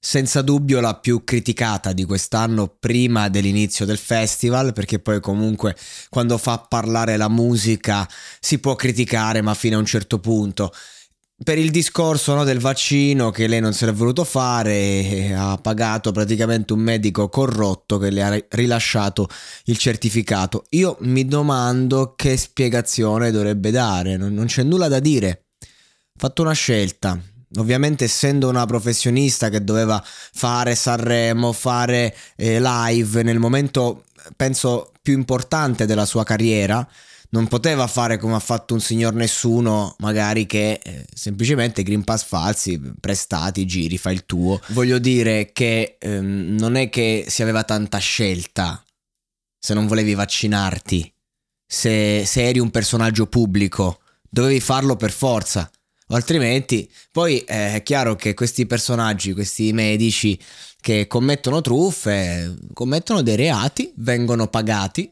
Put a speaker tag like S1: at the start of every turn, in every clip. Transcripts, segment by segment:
S1: Senza dubbio la più criticata di quest'anno prima dell'inizio del festival perché poi comunque quando fa parlare la musica si può criticare ma fino a un certo punto. Per il discorso no, del vaccino che lei non se l'è voluto fare e ha pagato praticamente un medico corrotto che le ha rilasciato il certificato. Io mi domando che spiegazione dovrebbe dare non, non c'è nulla da dire. Ha fatto una scelta Ovviamente essendo una professionista che doveva fare Sanremo, fare eh, live nel momento penso più importante della sua carriera, non poteva fare come ha fatto un signor nessuno, magari che eh, semplicemente Green Pass falsi, prestati, giri, fai il tuo. Voglio dire che ehm, non è che si aveva tanta scelta se non volevi vaccinarti, se, se eri un personaggio pubblico, dovevi farlo per forza o altrimenti poi eh, è chiaro che questi personaggi, questi medici che commettono truffe, commettono dei reati, vengono pagati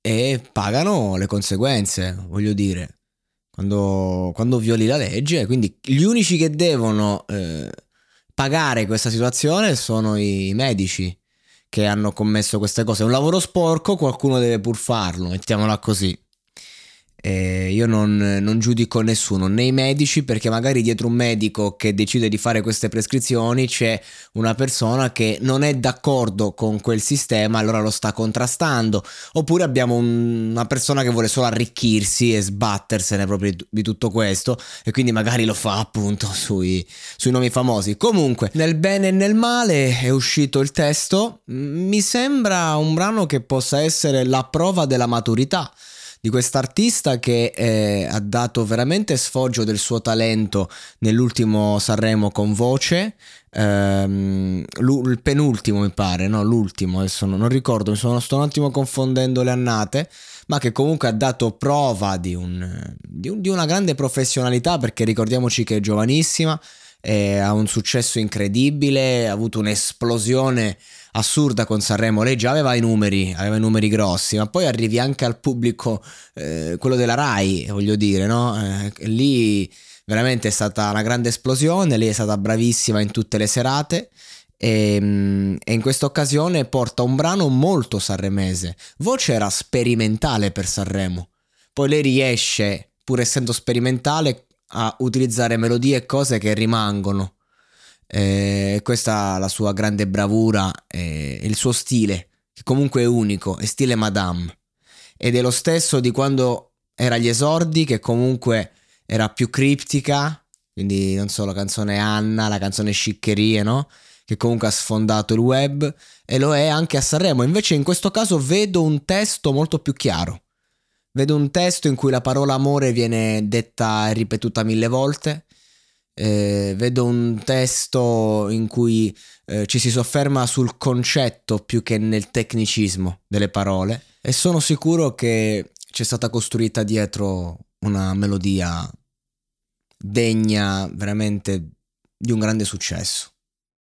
S1: e pagano le conseguenze, voglio dire, quando, quando violi la legge, quindi gli unici che devono eh, pagare questa situazione sono i medici che hanno commesso queste cose. È un lavoro sporco, qualcuno deve pur farlo, mettiamola così. Eh, io non, non, giudico nessuno, né i medici, perché magari dietro un medico che decide di fare queste prescrizioni c'è una persona che non è d'accordo con quel sistema, allora lo sta contrastando. Oppure abbiamo un, una persona che vuole solo arricchirsi e sbattersene proprio di tutto questo, e quindi magari lo fa appunto sui, sui nomi famosi. Comunque, nel bene e nel male è uscito il testo. Mi sembra un brano che possa essere la prova della maturità di quest'artista che eh, ha dato veramente sfoggio del suo talento nell'ultimo Sanremo con voce. Ehm, il penultimo mi pare, no? L'ultimo, adesso non, ricordo, mi sono, sto un attimo confondendo le annate, ma che comunque ha dato prova di, un, di, un, di una grande professionalità perché ricordiamoci che è giovanissima, eh, ha un successo incredibile, ha avuto un'esplosione assurda con Sanremo. Lei già aveva i numeri, aveva i numeri grossi, ma poi arrivi anche al pubblico, eh, quello della Rai, voglio dire, no? Eh, lì veramente è stata una grande esplosione, lei è stata bravissima in tutte le serate. E, ehm, e, in questa occasione porta un brano molto sanremese. Voce era sperimentale per Sanremo. Poi lei riesce, pur essendo sperimentale, a utilizzare melodie e cose che rimangono. Eh, questa è la sua grande bravura e il suo stile, che comunque è unico, è stile Madame. Ed è lo stesso di quando era agli esordi, che comunque era più criptica, quindi non so, la canzone Anna, la canzone Sciccherie, no? Che comunque ha sfondato il web e lo è anche a Sanremo. Invece in questo caso vedo un testo molto più chiaro. Vedo un testo in cui la parola amore viene detta e ripetuta mille volte eh, vedo un testo in cui eh, ci si sofferma sul concetto più che nel tecnicismo delle parole e sono sicuro che c'è stata costruita dietro una melodia degna veramente di un grande successo.